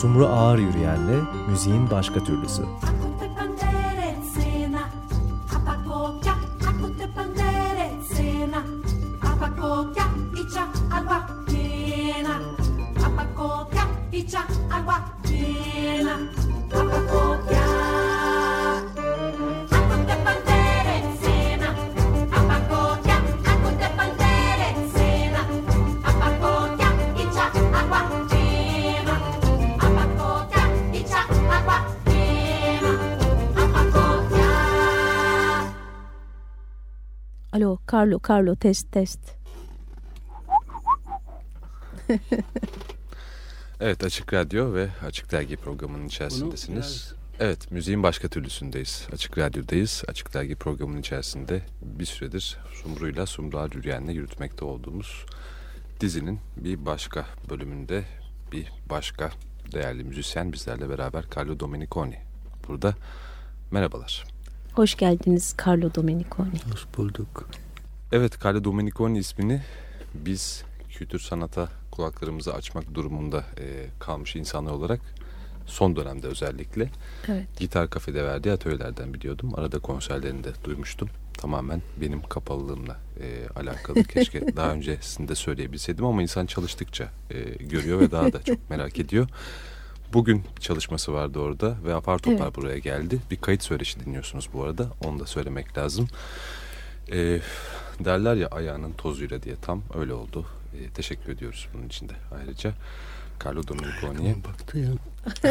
Sumru Ağır Yürüyen'le müziğin başka türlüsü. Carlo, Carlo, test, test. evet, Açık Radyo ve Açık Dergi programının içerisindesiniz. Evet, müziğin başka türlüsündeyiz. Açık Radyo'dayız. Açık Dergi programının içerisinde bir süredir Sumru'yla Sumru Yürüyen'le yürütmekte olduğumuz dizinin bir başka bölümünde bir başka değerli müzisyen bizlerle beraber Carlo Domeniconi. Burada merhabalar. Hoş geldiniz Carlo Domeniconi. Hoş bulduk. Evet Carlo Domeniconi ismini biz kültür sanata kulaklarımızı açmak durumunda e, kalmış insanlar olarak son dönemde özellikle evet. gitar kafede verdiği atölyelerden biliyordum. Arada konserlerini de duymuştum. Tamamen benim kapalılığımla e, alakalı. Keşke daha öncesinde söyleyebilseydim ama insan çalıştıkça e, görüyor ve daha da çok merak ediyor. Bugün çalışması vardı orada ve apar topar evet. buraya geldi. Bir kayıt söyleşi dinliyorsunuz bu arada. Onu da söylemek lazım. E, derler ya ayağının tozuyla diye tam öyle oldu. E, teşekkür ediyoruz bunun için de ayrıca. Carlo Domeniconi'ye. baktı ya.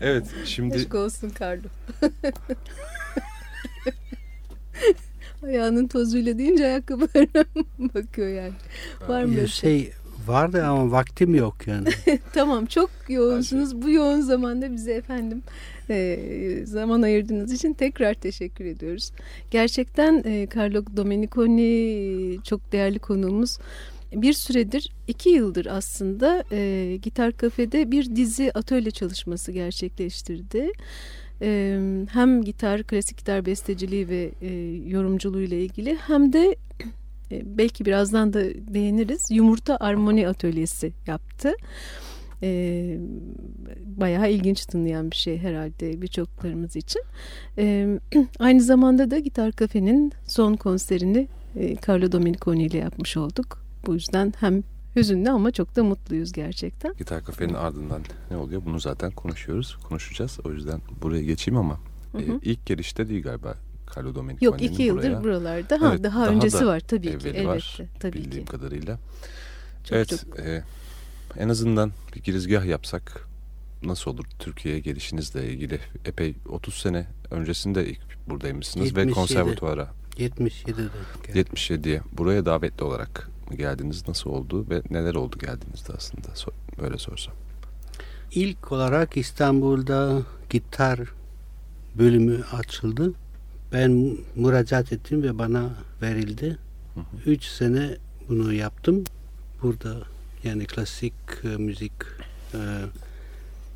evet şimdi. Aşk olsun Carlo. Ayağının tozuyla deyince ayakkabılarına bakıyor yani. Var mı? Ya şey vardı ama vaktim yok yani. tamam çok yoğunsunuz. Bu yoğun zamanda bize efendim e, zaman ayırdığınız için tekrar teşekkür ediyoruz. Gerçekten e, Carlo Domeniconi çok değerli konuğumuz. Bir süredir, iki yıldır aslında e, Gitar Kafe'de bir dizi atölye çalışması gerçekleştirdi. Hem gitar, klasik gitar besteciliği ve e, yorumculuğu ile ilgili hem de e, belki birazdan da değiniriz. Yumurta Armoni Atölyesi yaptı. E, bayağı ilginç tınlayan bir şey herhalde birçoklarımız için. E, aynı zamanda da Gitar Kafe'nin son konserini e, Carlo Domeniconi ile yapmış olduk. Bu yüzden hem hüzünlü ama çok da mutluyuz gerçekten. Gitar Kafe'nin ardından ne oluyor? Bunu zaten konuşuyoruz, konuşacağız. O yüzden buraya geçeyim ama hı hı. E, ilk gelişte değil galiba Carlo Domeniconi'nin Yok iki yıldır buraya. buralarda. Ha, evet, daha, daha öncesi var tabii ki. Elbette, var, tabii bildiğim ki. kadarıyla. Çok, evet çok. E, en azından bir girizgah yapsak nasıl olur Türkiye'ye gelişinizle ilgili? Epey 30 sene öncesinde ilk buradaymışsınız 77. ve konservatuvara 77'de. 77'ye buraya davetli olarak geldiniz nasıl oldu ve neler oldu geldiğinizde aslında böyle sorsam. İlk olarak İstanbul'da gitar bölümü açıldı. Ben müracaat ettim ve bana verildi. Hı hı. Üç sene bunu yaptım. Burada yani klasik e, müzik e,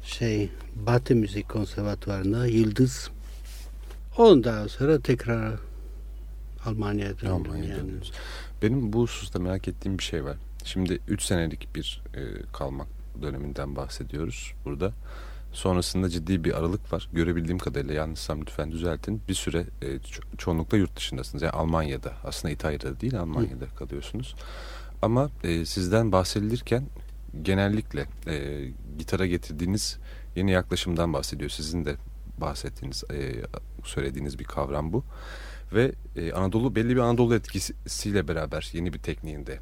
şey Batı Müzik Konservatuvarı'nda Yıldız. Ondan sonra tekrar Almanya'ya döndüm. Almanya'ya yani. Benim bu hususta merak ettiğim bir şey var. Şimdi 3 senelik bir e, kalmak döneminden bahsediyoruz burada. Sonrasında ciddi bir aralık var. Görebildiğim kadarıyla yanlışsam lütfen düzeltin. Bir süre e, ço çoğunlukla yurt dışındasınız. Yani Almanya'da aslında İtalya'da değil Almanya'da Hı. kalıyorsunuz. Ama e, sizden bahsedilirken genellikle e, gitara getirdiğiniz yeni yaklaşımdan bahsediyor. Sizin de bahsettiğiniz, e, söylediğiniz bir kavram bu. Ve e, Anadolu belli bir Anadolu etkisiyle beraber yeni bir tekniğinde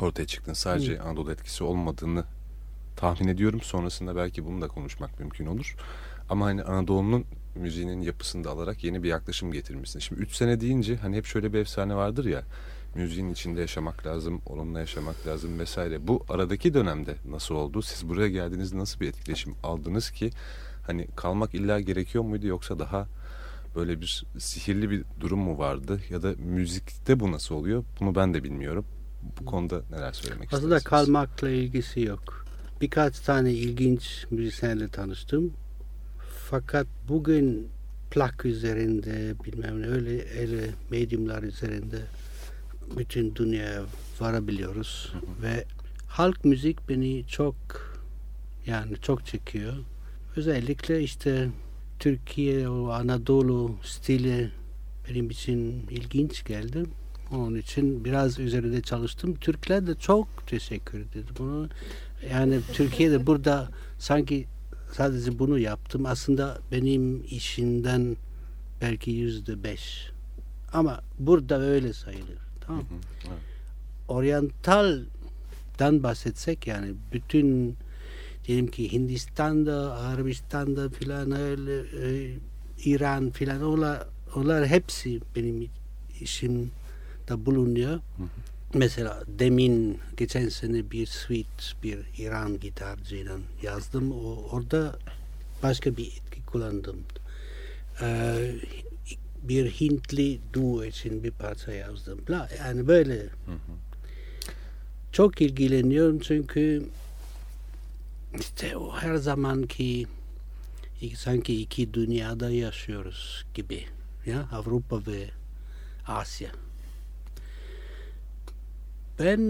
ortaya çıktın. Sadece Hı. Anadolu etkisi olmadığını tahmin ediyorum. Sonrasında belki bunu da konuşmak mümkün olur. Ama hani Anadolu'nun müziğinin yapısını da alarak yeni bir yaklaşım getirmişsin. Şimdi 3 sene deyince hani hep şöyle bir efsane vardır ya. Müziğin içinde yaşamak lazım, onunla yaşamak lazım vesaire. Bu aradaki dönemde nasıl oldu? Siz buraya geldiğinizde nasıl bir etkileşim aldınız ki? Hani kalmak illa gerekiyor muydu yoksa daha böyle bir sihirli bir durum mu vardı? Ya da müzikte bu nasıl oluyor? Bunu ben de bilmiyorum. Bu konuda neler söylemek Aslında istersiniz? kalmakla ilgisi yok. Birkaç tane ilginç müzisyenle tanıştım. Fakat bugün plak üzerinde bilmem ne öyle öyle medyumlar üzerinde bütün dünyaya varabiliyoruz ve halk müzik beni çok yani çok çekiyor. Özellikle işte Türkiye o Anadolu stili benim için ilginç geldi. Onun için biraz üzerinde çalıştım. Türkler de çok teşekkür dedi bunu. Yani Türkiye'de burada sanki sadece bunu yaptım. Aslında benim işinden belki yüzde beş. Ama burada öyle sayılır. Tamam. Hı hı, evet. Oriental'dan bahsetsek yani bütün diyelim ki Hindistan'da, Arabistan'da filan öyle e, İran filan onlar, onlar hepsi benim işimde bulunuyor. Mesela demin geçen sene bir suite bir İran gitarcıyla yazdım. O, orada başka bir etki kullandım. Ee, bir Hintli duo için bir parça yazdım. La, yani böyle Hı hı. çok ilgileniyorum çünkü işte o her zamanki sanki iki dünyada yaşıyoruz gibi. Ya Avrupa ve Asya. Ben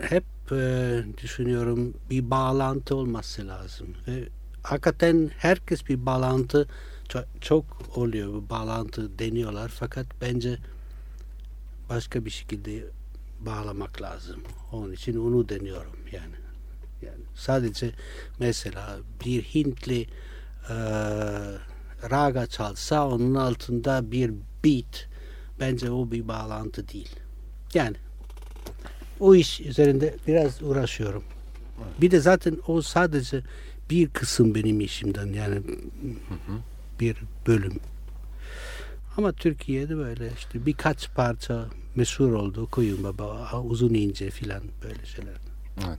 hep e, düşünüyorum bir bağlantı olması lazım. Ve hakikaten herkes bir bağlantı çok, çok oluyor. Bir bağlantı deniyorlar fakat bence başka bir şekilde bağlamak lazım. Onun için onu deniyorum yani. Yani sadece mesela bir Hintli e, raga çalsa onun altında bir beat bence o bir bağlantı değil. Yani o iş üzerinde biraz uğraşıyorum. Bir de zaten o sadece bir kısım benim işimden yani bir bölüm. Ama Türkiye'de böyle işte birkaç parça meşhur oldu. Koyun Baba, Uzun ince filan böyle şeyler. Evet.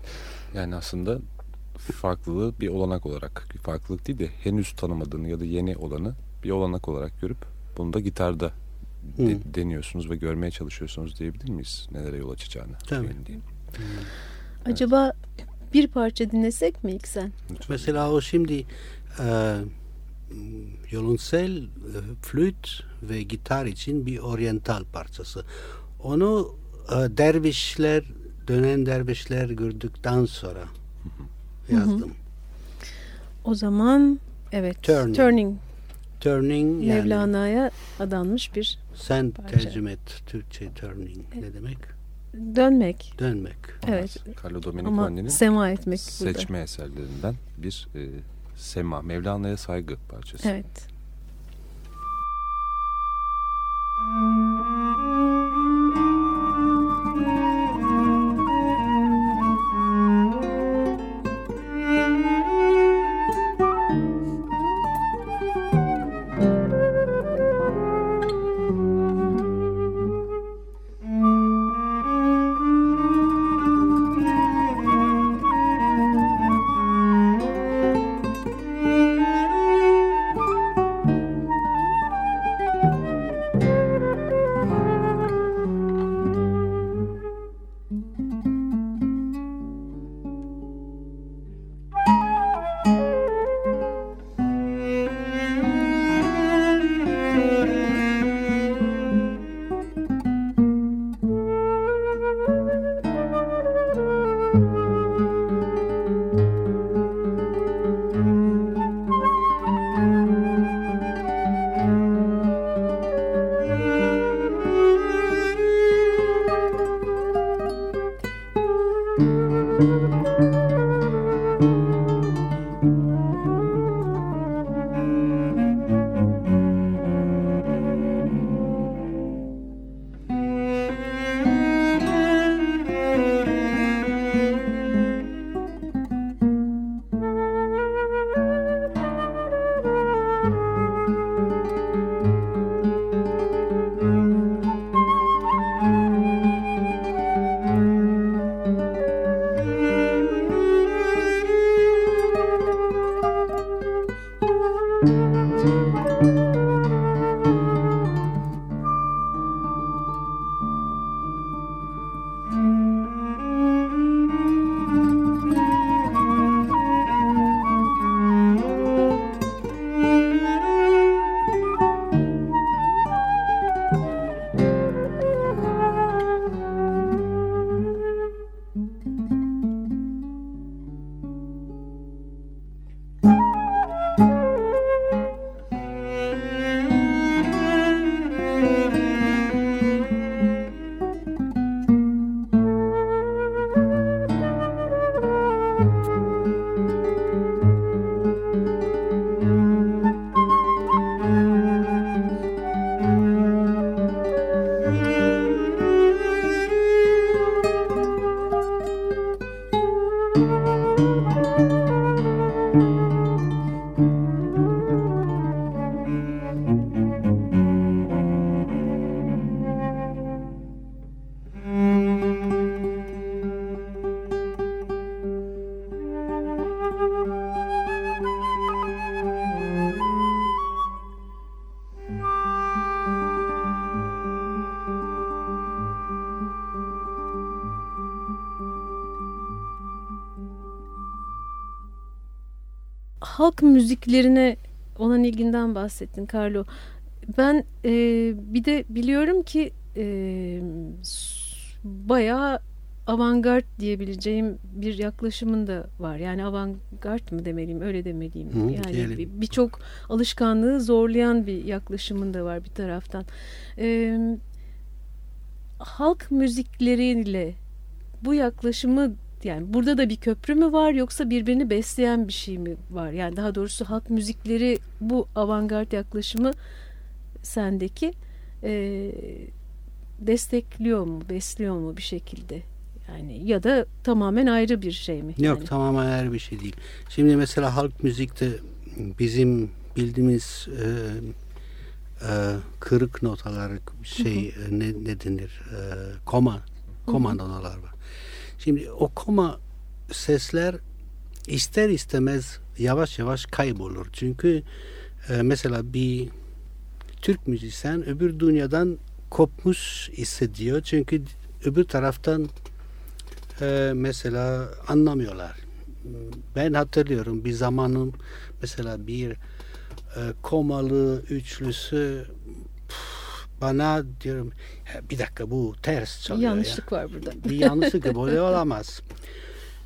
Yani aslında farklılığı bir olanak olarak, farklılık değil de henüz tanımadığını ya da yeni olanı bir olanak olarak görüp bunu da gitarda de- Hı. deniyorsunuz ve görmeye çalışıyorsunuz diyebilir miyiz? Nelere yol açacağını. Tabii. Değilim. Acaba bir parça dinlesek mi ilk sen? Lütfen. Mesela o şimdi e, yolonsel, e, flüt ve gitar için bir oryantal parçası. Onu e, dervişler, dönen dervişler gördükten sonra yazdım. O zaman evet. Turning. Turning. Turning yani Mevlana'ya adanmış bir sen parça. tercüme et Türkçe turning ne demek? dönmek. Dönmek. Evet. Carlo Ama Domenico'nun sema etmek burada. seçme eserlerinden bir e, Sema, Mevlana'ya saygı parçası. Evet. Halk müziklerine olan ilginden bahsettin Carlo. Ben e, bir de biliyorum ki e, bayağı avantgard diyebileceğim bir yaklaşımın da var. Yani avantgard mı demeliyim, öyle demeliyim. Hı, yani birçok alışkanlığı zorlayan bir yaklaşımın da var bir taraftan. E, halk müzikleriyle bu yaklaşımı yani burada da bir köprü mü var yoksa birbirini besleyen bir şey mi var? Yani daha doğrusu halk müzikleri bu avantgard yaklaşımı sendeki e, destekliyor mu, besliyor mu bir şekilde? Yani ya da tamamen ayrı bir şey mi? Yok yani? tamamen ayrı bir şey değil. Şimdi mesela halk müzikte bizim bildiğimiz e, e, kırık notalar şey e, ne, ne denir e, koma koma notalar var. Şimdi o koma sesler ister istemez yavaş yavaş kaybolur. Çünkü e, mesela bir Türk müzisyen öbür dünyadan kopmuş hissediyor. Çünkü öbür taraftan e, mesela anlamıyorlar. Ben hatırlıyorum bir zamanım mesela bir e, komalı üçlüsü bana diyorum bir dakika bu ters çalıyor. Yanlışlık ya. var burada. Bir yanlışlık böyle olamaz.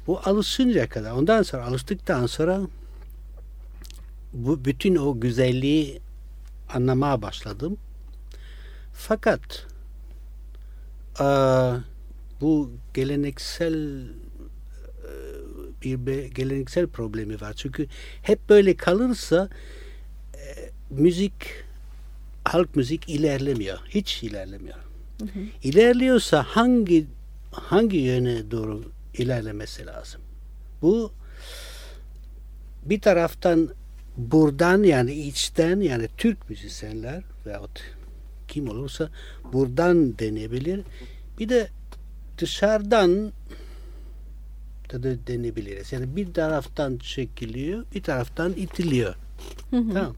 Bu alışınca kadar ondan sonra alıştıktan sonra bu bütün o güzelliği anlamaya başladım. Fakat e, bu geleneksel bir geleneksel problemi var. Çünkü hep böyle kalırsa e, müzik halk müzik ilerlemiyor. Hiç ilerlemiyor. Hı hı. İlerliyorsa hangi hangi yöne doğru ilerlemesi lazım? Bu bir taraftan buradan yani içten yani Türk müzisyenler veyahut kim olursa buradan denebilir. Bir de dışarıdan da, da denebiliriz. Yani bir taraftan çekiliyor, bir taraftan itiliyor. Hı hı. Tamam.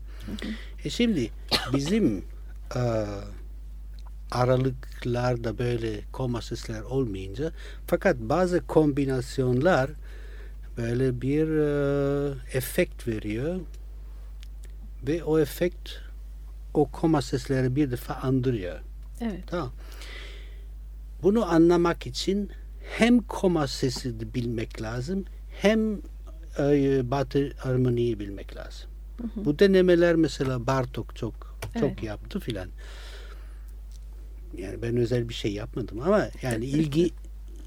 E şimdi bizim e, aralıklarda böyle koma sesler olmayınca fakat bazı kombinasyonlar böyle bir e, efekt veriyor ve o efekt o koma sesleri bir defa andırıyor. Evet. Tamam. Bunu anlamak için hem koma sesi bilmek lazım hem e, batı armoniyi bilmek lazım. Hı hı. Bu denemeler mesela Bartok çok çok evet. yaptı filan. Yani ben özel bir şey yapmadım ama yani ilgi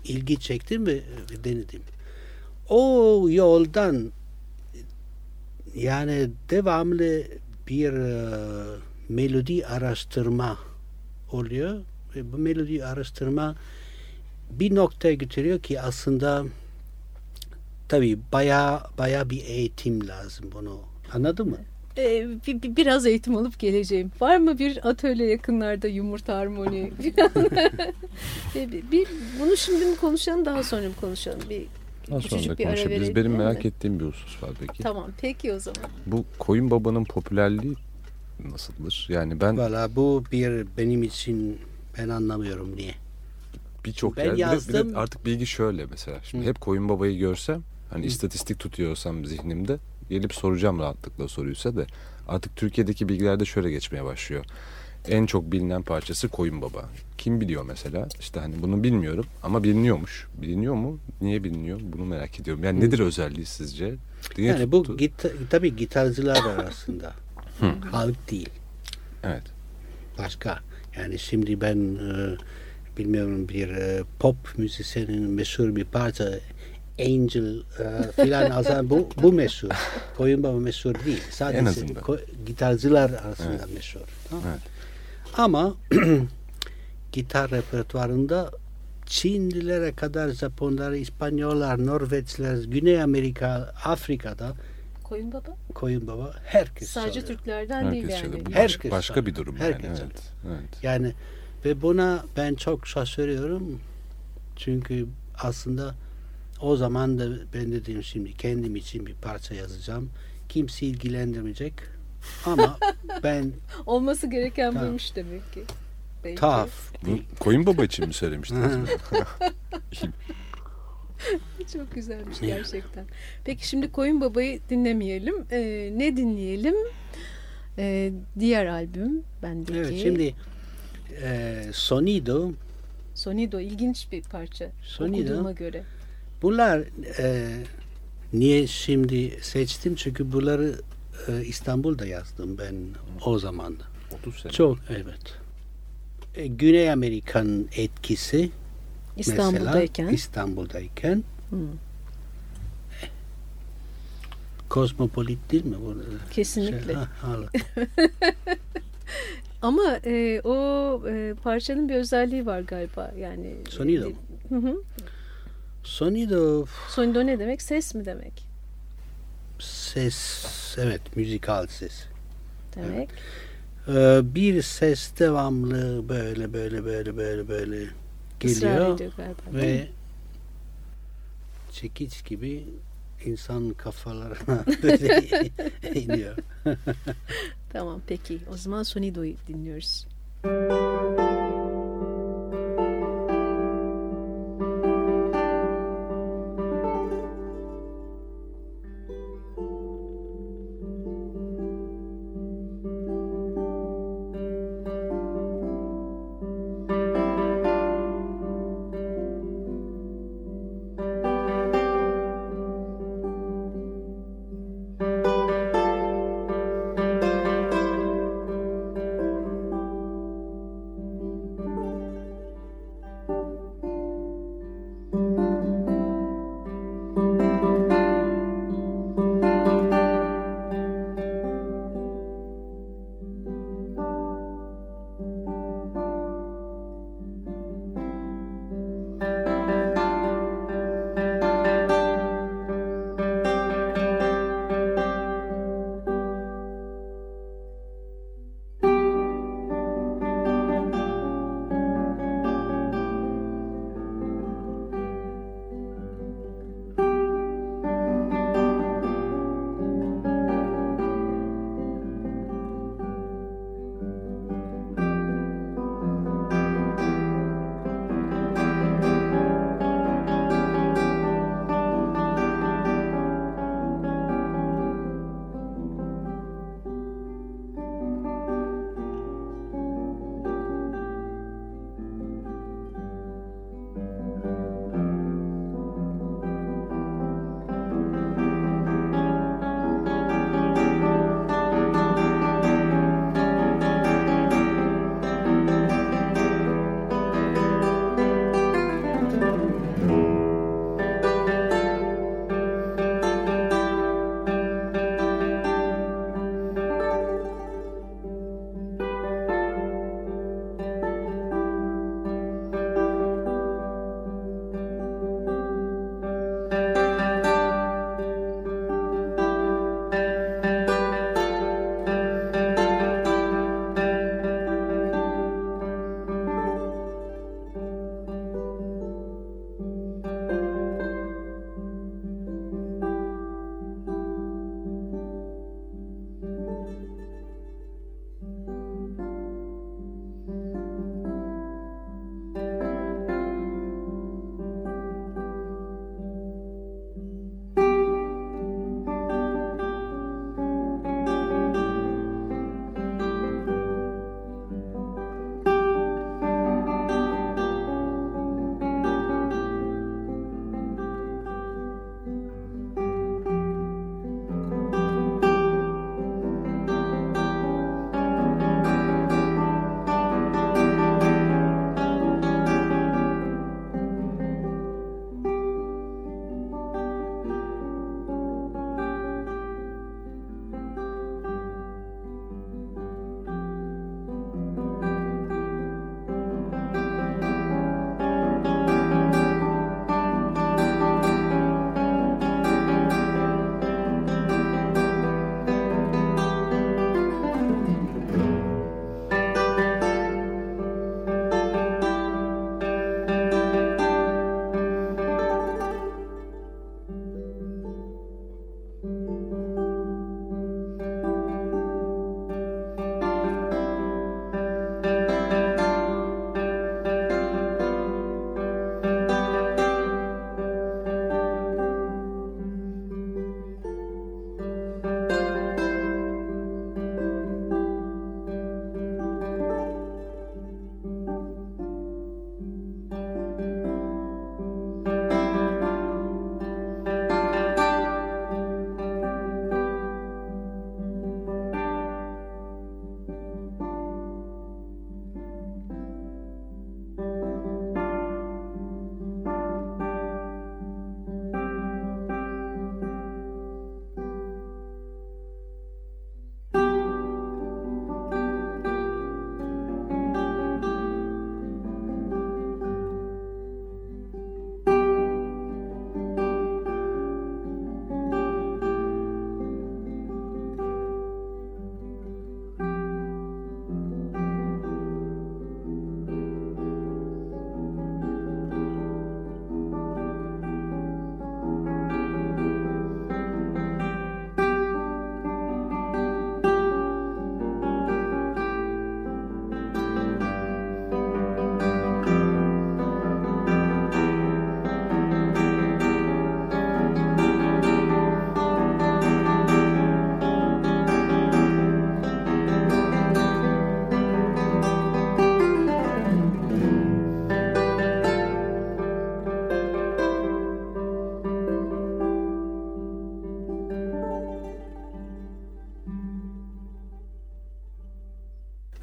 ilgi çektim ve, ve denedim. O yoldan yani devamlı bir uh, melodi araştırma oluyor ve bu melodi araştırma bir noktaya götürüyor ki aslında tabii baya baya bir eğitim lazım bunu. Anladın mı? Ee, bir, bir, biraz eğitim alıp geleceğim. Var mı bir atölye yakınlarda yumurta harmoni? bir, bir, bunu şimdi mi konuşalım daha sonra mı konuşalım? Bir daha sonra bir konuşabiliriz. Benim merak mi? ettiğim bir husus var peki. Tamam peki o zaman. Bu Koyun Baba'nın popülerliği nasıldır? Yani ben... Valla bu bir benim için ben anlamıyorum niye. Birçok yer. Yazdım. Bir de, bir de artık bilgi şöyle mesela. Şimdi Hı. hep Koyun Baba'yı görsem hani Hı. istatistik tutuyorsam zihnimde gelip soracağım rahatlıkla soruysa da artık Türkiye'deki bilgilerde şöyle geçmeye başlıyor. En çok bilinen parçası Koyun Baba. Kim biliyor mesela? İşte hani bunu bilmiyorum ama biliniyormuş. Biliniyor mu? Niye biliniyor? Bunu merak ediyorum. Yani nedir özelliği sizce? Niye yani tuttu? bu gita, tabii gitarcılar var aslında. Halk değil. Evet. Başka. Yani şimdi ben e, bilmiyorum bir e, pop müzisyenin meşhur bir parça Angel e, filan aslında bu, bu meşhur. Koyun Baba meşhur değil. Sadece gitarcılar arasında evet. meşhur. Tamam. Evet. Ama gitar repertuarında Çinlilere kadar Japonlar, İspanyollar, Norveçliler, Güney Amerika, Afrika'da Koyun Baba? Koyun Baba herkes Sadece çalıyor. Türklerden herkes değil yani. Çalıyor. Herkes başka çalıyor. bir durum herkes yani. Evet. evet. Yani ve buna ben çok şaşırıyorum. Çünkü aslında o zaman da ben dedim şimdi kendim için bir parça yazacağım. Kimse ilgilendirmeyecek. Ama ben... Olması gereken tamam. buymuş demek ki. Belki. Tuhaf. Koyun Baba için mi söylemiştiniz? Çok güzelmiş gerçekten. Peki şimdi Koyun Baba'yı dinlemeyelim. Ee, ne dinleyelim? Ee, diğer albüm bendeki. Evet şimdi e, Sonido Sonido ilginç bir parça. Sonido. Okuduğuma göre. Bunlar e, niye şimdi seçtim çünkü bunları e, İstanbul'da yazdım ben o zaman. 30 sene. Çok evet. E, Güney Amerikan etkisi İstanbul'dayken. Mesela, İstanbul'dayken. Hı. Kozmopolit değil mi? Bu, Kesinlikle. Şey, ha. Ama e, o e, parçanın bir özelliği var galiba. Yani Sonido mu? Hı hı. Sonido Sonido ne demek? Ses mi demek? ses, evet müzikal ses. Demek. Ee, bir ses devamlı böyle böyle böyle böyle böyle geliyor galiba. ve çekiç gibi insan kafalarına böyle iniyor. Tamam peki. O zaman Sonido'yu dinliyoruz. Sonido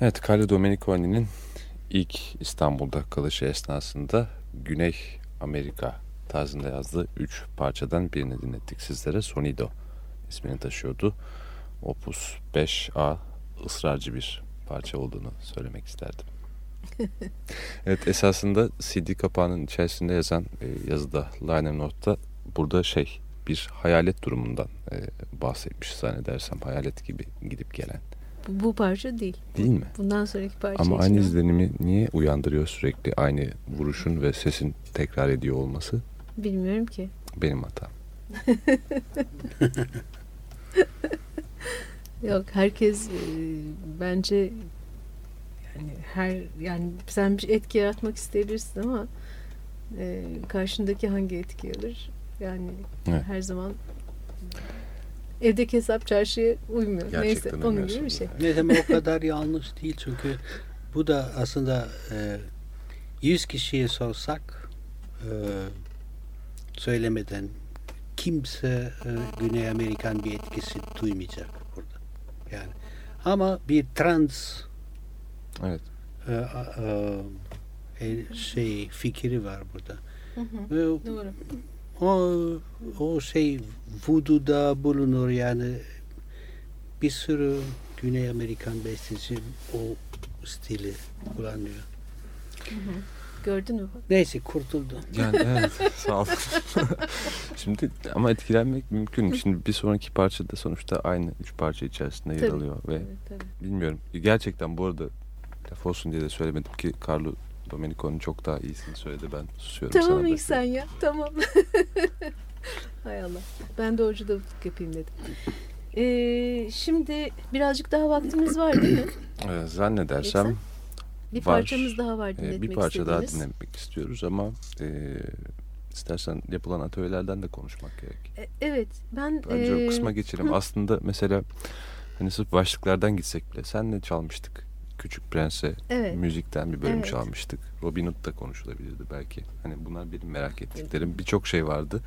Evet, Carlo Domeniconi'nin ilk İstanbul'da kalışı esnasında Güney Amerika tarzında yazdığı üç parçadan birini dinlettik sizlere. Sonido ismini taşıyordu. Opus 5A ısrarcı bir parça olduğunu söylemek isterdim. evet esasında CD kapağının içerisinde yazan e, yazıda liner note'da burada şey bir hayalet durumundan e, bahsetmiş zannedersem hayalet gibi gidip gelen. Bu, parça değil. Değil mi? Bundan sonraki parça Ama aynı izlenimi niye uyandırıyor sürekli aynı vuruşun ve sesin tekrar ediyor olması Bilmiyorum ki. benim hatam. Yok herkes e, bence yani her yani sen bir etki yaratmak isteyebilirsin ama e, karşındaki hangi etki alır? Yani Evet. her zaman evdeki hesap çarşıya uymuyor. Gerçekten Neyse onun gibi bir şey. Ne demek o kadar yanlış değil çünkü bu da aslında e, 100 kişiye sorsak e, söylemeden kimse e, Güney Amerikan bir etkisi duymayacak burada. Yani ama bir trans Evet. e, e, e, şey fikri var burada. Hı hı, Ve Doğru. O o şey voodoo'da bulunur yani bir sürü Güney Amerikan besteci o stili kullanıyor. Hı hı. Gördün mü? Neyse kurtuldu. Yani evet sağ ol. Şimdi ama etkilenmek mümkün. Şimdi bir sonraki parça da sonuçta aynı üç parça içerisinde yer Tabii. alıyor ve Evet, tabii. bilmiyorum. Gerçekten bu arada laf olsun diye de söylemedim ki Carlo Domenico'nun çok daha iyisini söyledi. Ben susuyorum Tamam sana. ilk sen ya. Tamam. Hay Allah. Ben de orcu davutluk yapayım dedim. Ee, şimdi birazcık daha vaktimiz var değil mi? Ee, zannedersem Eksen? Bir Var. parçamız daha var dinletmek bir parça daha istediğiniz. dinlemek istiyoruz ama e, istersen yapılan atölyelerden de konuşmak gerek. E, Evet ben Bence e, o kısma geçelim. hı. Aslında mesela hani sırf başlıklardan gitsek bile senle çalmıştık. Küçük Prens'e Evet. müzikten bir bölüm Evet. çalmıştık. Robin Hood da konuşulabilirdi belki. Hani bunlar benim merak ettiklerim. Birçok şey vardı.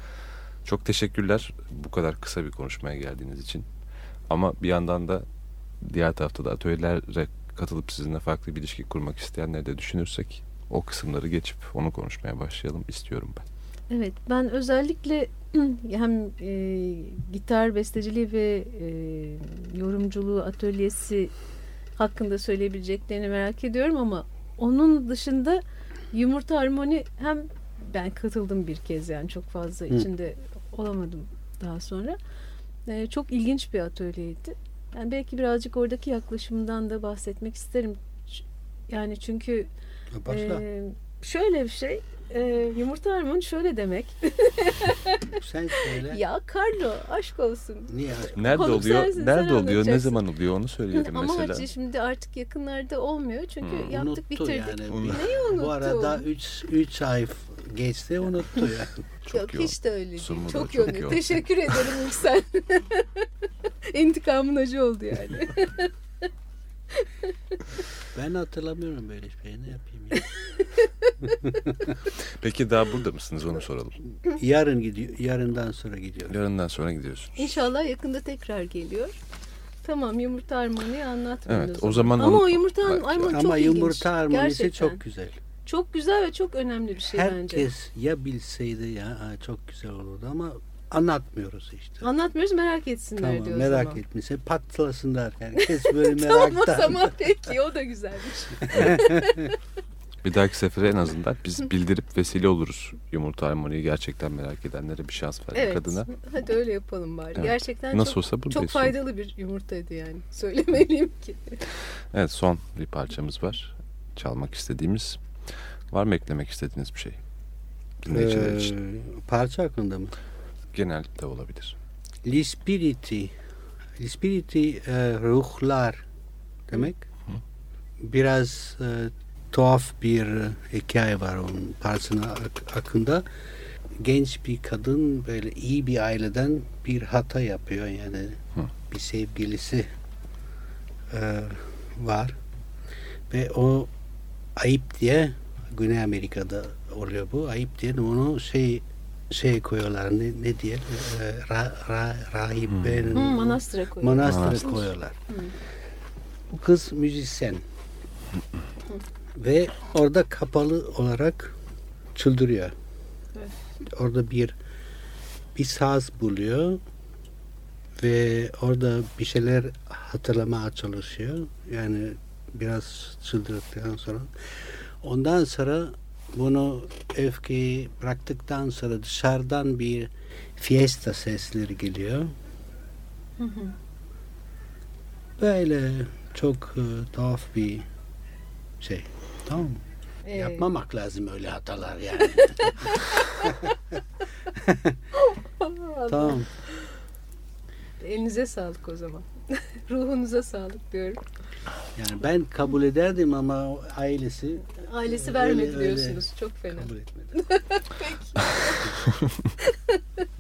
Çok teşekkürler bu kadar kısa bir konuşmaya geldiğiniz için. Ama bir yandan da diğer tarafta da atölyelere katılıp sizinle farklı bir ilişki kurmak isteyenleri de düşünürsek o kısımları geçip onu konuşmaya başlayalım istiyorum ben. Evet ben özellikle hem e, gitar besteciliği ve e, yorumculuğu atölyesi hakkında söyleyebileceklerini merak ediyorum ama onun dışında yumurta harmoni hem ben katıldım bir kez yani çok fazla Hı. içinde olamadım daha sonra. E, çok ilginç bir atölyeydi. Yani belki birazcık oradaki yaklaşımdan da bahsetmek isterim. Yani çünkü Başla. ee, şöyle bir şey. E, yumurta harmoni şöyle demek. Sen söyle. ya Carlo aşk olsun. Niye? Nerede Konuk oluyor? sensin, sen Nerede oluyor? Ne zaman oluyor? Onu söyleyelim Ama mesela. hacı şimdi artık yakınlarda olmuyor. Çünkü Hmm. yaptık Unuttu bitirdik. yani. Onu- Neyi unuttum? Bu arada 3 3 ay geçti unuttu yani. Çok Yok yoğun. hiç de öyle değil. Sunumda da Çok, çok yoğun. yoğun. Teşekkür ederim Yüksel. İntikamın acı oldu yani. Ben hatırlamıyorum böyle şeyi. Ne yapayım ya? Peki daha burada mısınız onu soralım. Yarın gidiyor. Yarından sonra gidiyor. Yarından sonra gidiyorsunuz. İnşallah yakında tekrar geliyor. Tamam yumurta harmoniyi anlatmayın Evet, o zaman. zaman Ama onu- o yumurta harmoni çok Ama ilginç. yumurta harmonisi Gerçekten. çok güzel. Çok güzel ve çok önemli bir şey bence. Herkes ya bilseydi ya çok güzel olurdu ama anlatmıyoruz işte. Anlatmıyoruz merak etsinler Tamam diyor o merak zaman. etmişse patlasınlar. Herkes böyle Tamam o meraktan. zaman peki o da güzelmiş. Bir dahaki sefere en azından biz bildirip vesile oluruz. Yumurta harmoniyi gerçekten merak edenlere bir şans vermek Evet. adına. Hadi öyle yapalım bari. Evet. Gerçekten Nasıl çok, olsa çok faydalı bir yumurtaydı yani. Söylemeliyim ki. Evet son bir parçamız var. Çalmak istediğimiz. Var mı eklemek istediğiniz bir şey? Dinleyiciler için. Ee, parça hakkında mı? Genel de olabilir. Lispiriti. Lispiriti e, ruhlar demek. Biraz e, tuhaf bir e, hikaye var onun parçanın hak- hakkında. Genç bir kadın böyle iyi bir aileden bir hata yapıyor yani Hı. bir sevgilisi e, var ve o ayıp diye Güney Amerika'da oluyor bu ayıp diye onu şey şey koyuyorlar ne, ne diye e, ra, ra, rahibenin Hmm, manastıra koyuyor. manastıra Manastır. koyuyorlar. Hı. Bu kız müzisyen ve orada kapalı olarak çıldırıyor. Orada bir bir saz buluyor ve orada bir şeyler hatırlamaya çalışıyor. Yani biraz çıldırdıktan sonra. Ondan sonra bunu öfkeyi bıraktıktan sonra dışarıdan bir fiesta sesleri geliyor. Böyle çok e, tuhaf bir şey. Tamam mı? Ee, Yapmamak lazım öyle hatalar yani. tamam. Elinize sağlık o zaman. Ruhunuza sağlık diyorum. Yani ben kabul ederdim ama ailesi Ailesi vermedi öyle. diyorsunuz. Çok fena. kabul etmedi.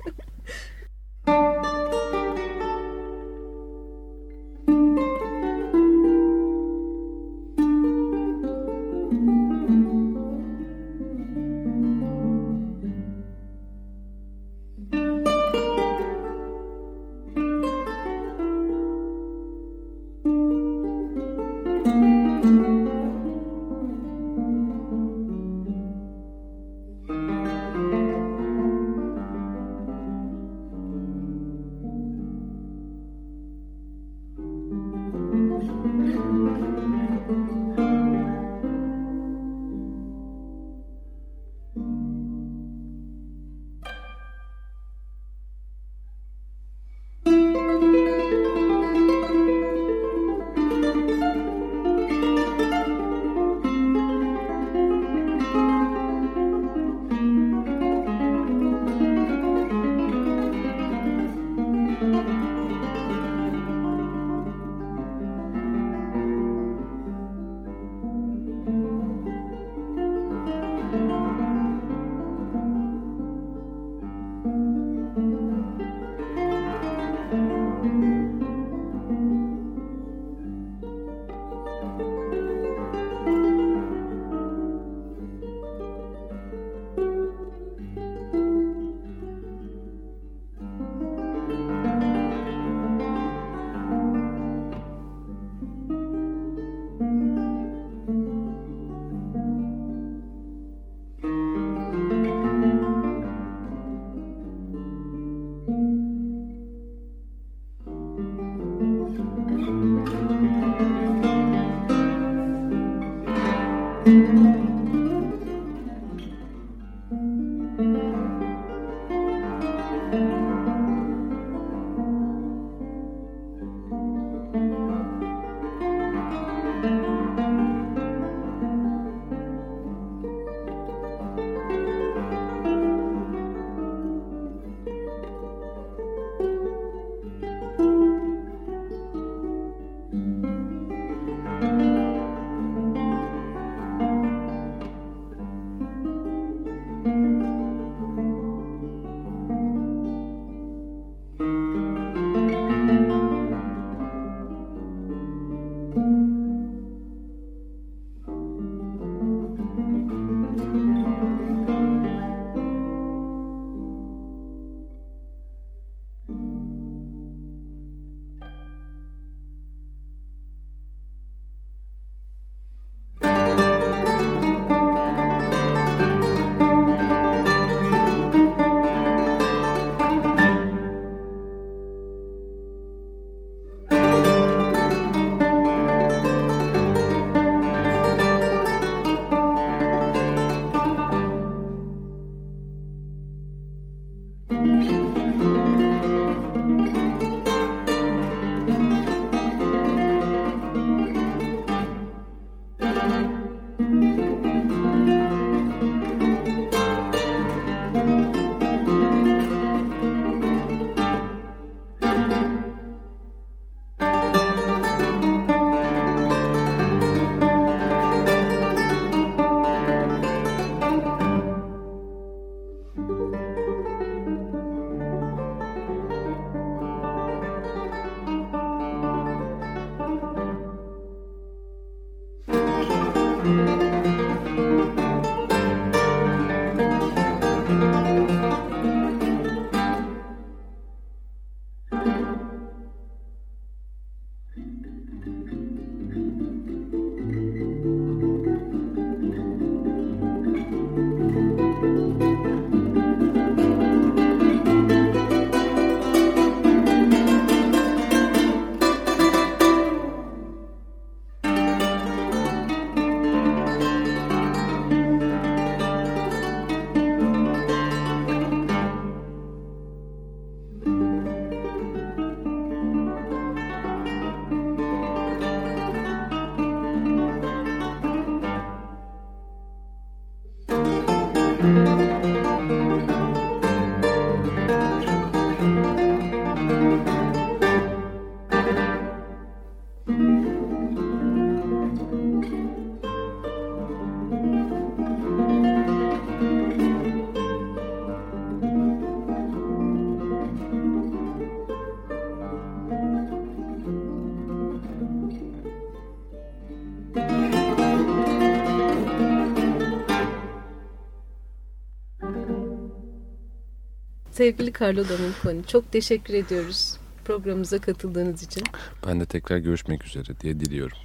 Sevgili Carlo Dominiconi çok teşekkür ediyoruz programımıza katıldığınız için. Ben de tekrar görüşmek üzere diye diliyorum.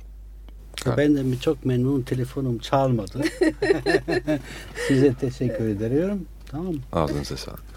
Ben de çok memnun telefonum çalmadı. Size teşekkür ederim. Tamam. Ağzınıza sağlık.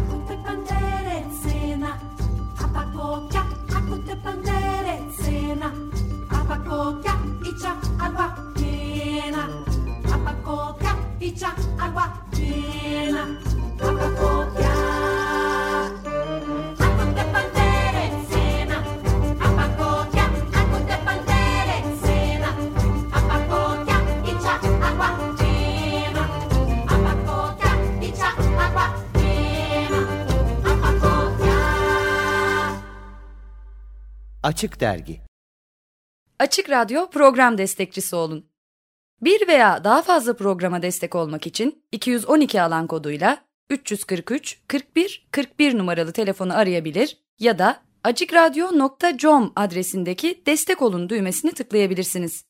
Açık Dergi Açık Radyo program destekçisi olun. Bir veya daha fazla programa destek olmak için 212 alan koduyla 343 41 41 numaralı telefonu arayabilir ya da açıkradyo.com adresindeki destek olun düğmesini tıklayabilirsiniz.